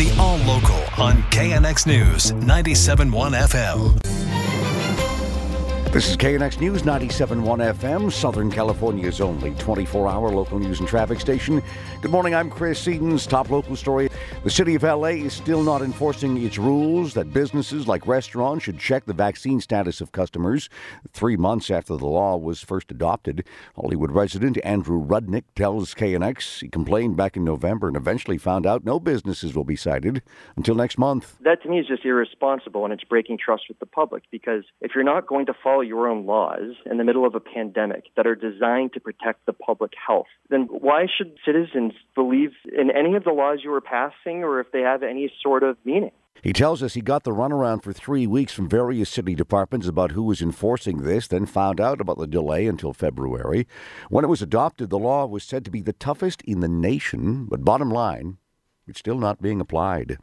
The All Local on KNX News 97.1 FM. This is KNX News 97.1 FM, Southern California's only 24 hour local news and traffic station. Good morning, I'm Chris Edens. Top local story. The city of LA is still not enforcing its rules that businesses like restaurants should check the vaccine status of customers. Three months after the law was first adopted, Hollywood resident Andrew Rudnick tells KNX he complained back in November and eventually found out no businesses will be cited until next month. That to me is just irresponsible and it's breaking trust with the public because if you're not going to follow follow your own laws in the middle of a pandemic that are designed to protect the public health, then why should citizens believe in any of the laws you are passing or if they have any sort of meaning? He tells us he got the runaround for three weeks from various city departments about who was enforcing this, then found out about the delay until February. When it was adopted, the law was said to be the toughest in the nation, but bottom line, it's still not being applied.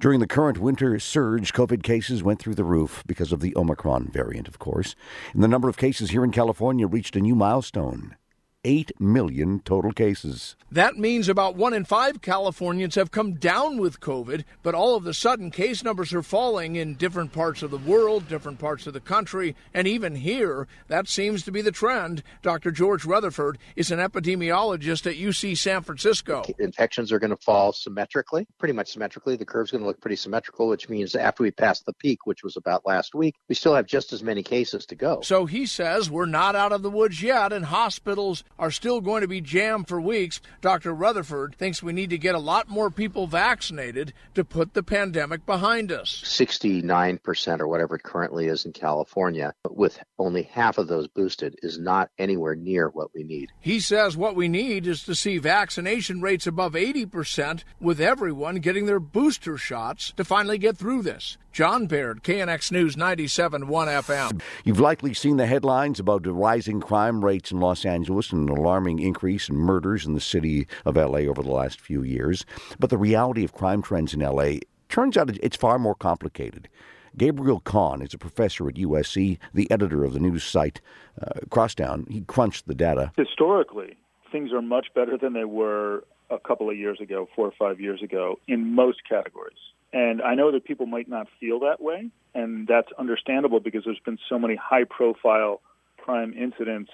During the current winter surge, COVID cases went through the roof because of the Omicron variant, of course. And the number of cases here in California reached a new milestone 8 million total cases. That means about one in five Californians have come down with COVID, but all of a sudden, case numbers are falling in different parts of the world, different parts of the country, and even here, that seems to be the trend. Dr. George Rutherford is an epidemiologist at UC San Francisco. Infections are going to fall symmetrically, pretty much symmetrically. The curve's going to look pretty symmetrical, which means after we pass the peak, which was about last week, we still have just as many cases to go. So he says we're not out of the woods yet, and hospitals are still going to be jammed for weeks. Dr. Rutherford thinks we need to get a lot more people vaccinated to put the pandemic behind us. 69% or whatever it currently is in California, with only half of those boosted, is not anywhere near what we need. He says what we need is to see vaccination rates above 80% with everyone getting their booster shots to finally get through this. John Baird, KNX News 97.1 FM. You've likely seen the headlines about the rising crime rates in Los Angeles and an alarming increase in murders in the city of LA over the last few years. But the reality of crime trends in LA turns out it's far more complicated. Gabriel Kahn is a professor at USC, the editor of the news site uh, Crosstown. He crunched the data. Historically, things are much better than they were a couple of years ago, four or five years ago, in most categories. And I know that people might not feel that way, and that's understandable because there's been so many high profile crime incidents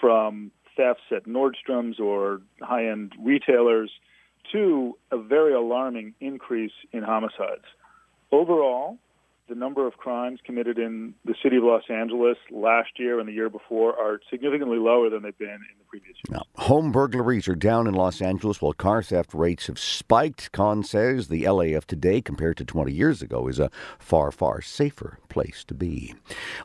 from thefts at Nordstrom's or high end retailers to a very alarming increase in homicides. Overall, the number of crimes committed in the city of Los Angeles last year and the year before are significantly lower than they've been in the previous years. Now, home burglaries are down in Los Angeles while car theft rates have spiked. Kahn says the LA of today, compared to 20 years ago, is a far, far safer place to be.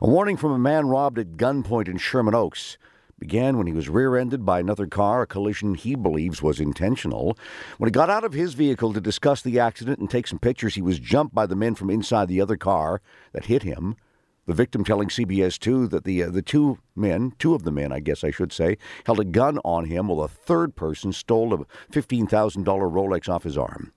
A warning from a man robbed at gunpoint in Sherman Oaks began when he was rear ended by another car, a collision he believes was intentional. When he got out of his vehicle to discuss the accident and take some pictures, he was jumped by the men from inside the other car that hit him. The victim telling CBS 2 that the, uh, the two men, two of the men, I guess I should say, held a gun on him while a third person stole a $15,000 Rolex off his arm.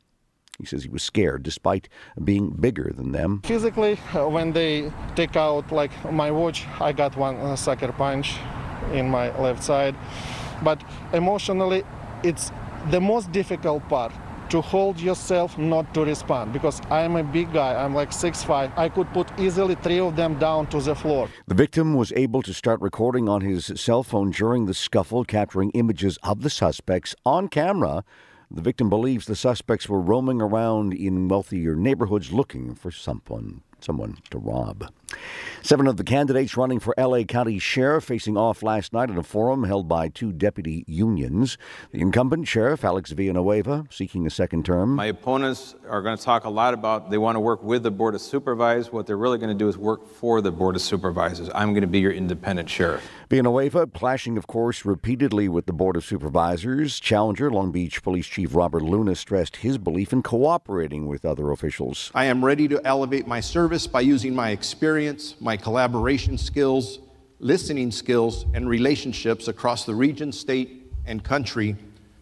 He says he was scared despite being bigger than them. Physically, uh, when they take out like my watch, I got one uh, sucker punch in my left side. But emotionally, it's the most difficult part to hold yourself not to respond because I'm a big guy. I'm like 6'5. I could put easily three of them down to the floor. The victim was able to start recording on his cell phone during the scuffle, capturing images of the suspects on camera. The victim believes the suspects were roaming around in wealthier neighborhoods looking for someone someone to rob. Seven of the candidates running for LA County Sheriff facing off last night at a forum held by two deputy unions. The incumbent sheriff, Alex Villanueva, seeking a second term. My opponents are going to talk a lot about they want to work with the Board of Supervisors. What they're really going to do is work for the Board of Supervisors. I'm going to be your independent sheriff. Villanueva clashing, of course, repeatedly with the Board of Supervisors. Challenger, Long Beach Police Chief Robert Luna stressed his belief in cooperating with other officials. I am ready to elevate my service by using my experience, my collaboration skills, listening skills, and relationships across the region, state, and country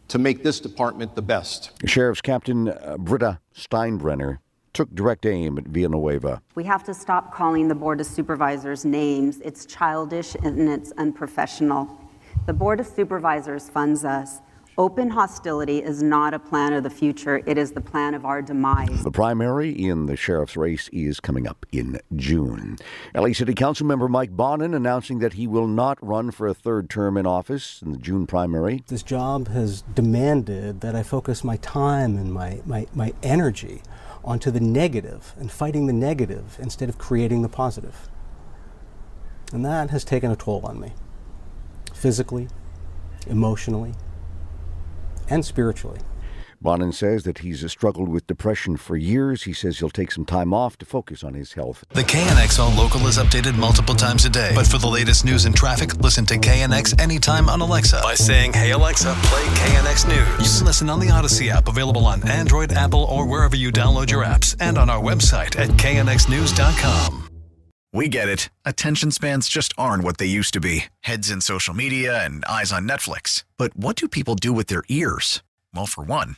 to make this department the best. Sheriff's Captain uh, Britta Steinbrenner took direct aim at Villanueva. We have to stop calling the Board of Supervisors names. It's childish and it's unprofessional. The Board of Supervisors funds us. Open hostility is not a plan of the future, it is the plan of our demise. The primary in the sheriff's race is coming up in June. LA City Council member Mike Bonin announcing that he will not run for a third term in office in the June primary. This job has demanded that I focus my time and my, my, my energy onto the negative and fighting the negative instead of creating the positive. And that has taken a toll on me physically, emotionally, and spiritually. Bonin says that he's struggled with depression for years. He says he'll take some time off to focus on his health. The KNX All Local is updated multiple times a day. But for the latest news and traffic, listen to KNX anytime on Alexa by saying, Hey Alexa, play KNX News. You can listen on the Audacy app, available on Android, Apple, or wherever you download your apps, and on our website at knxnews.com. We get it. Attention spans just aren't what they used to be heads in social media and eyes on Netflix. But what do people do with their ears? Well, for one,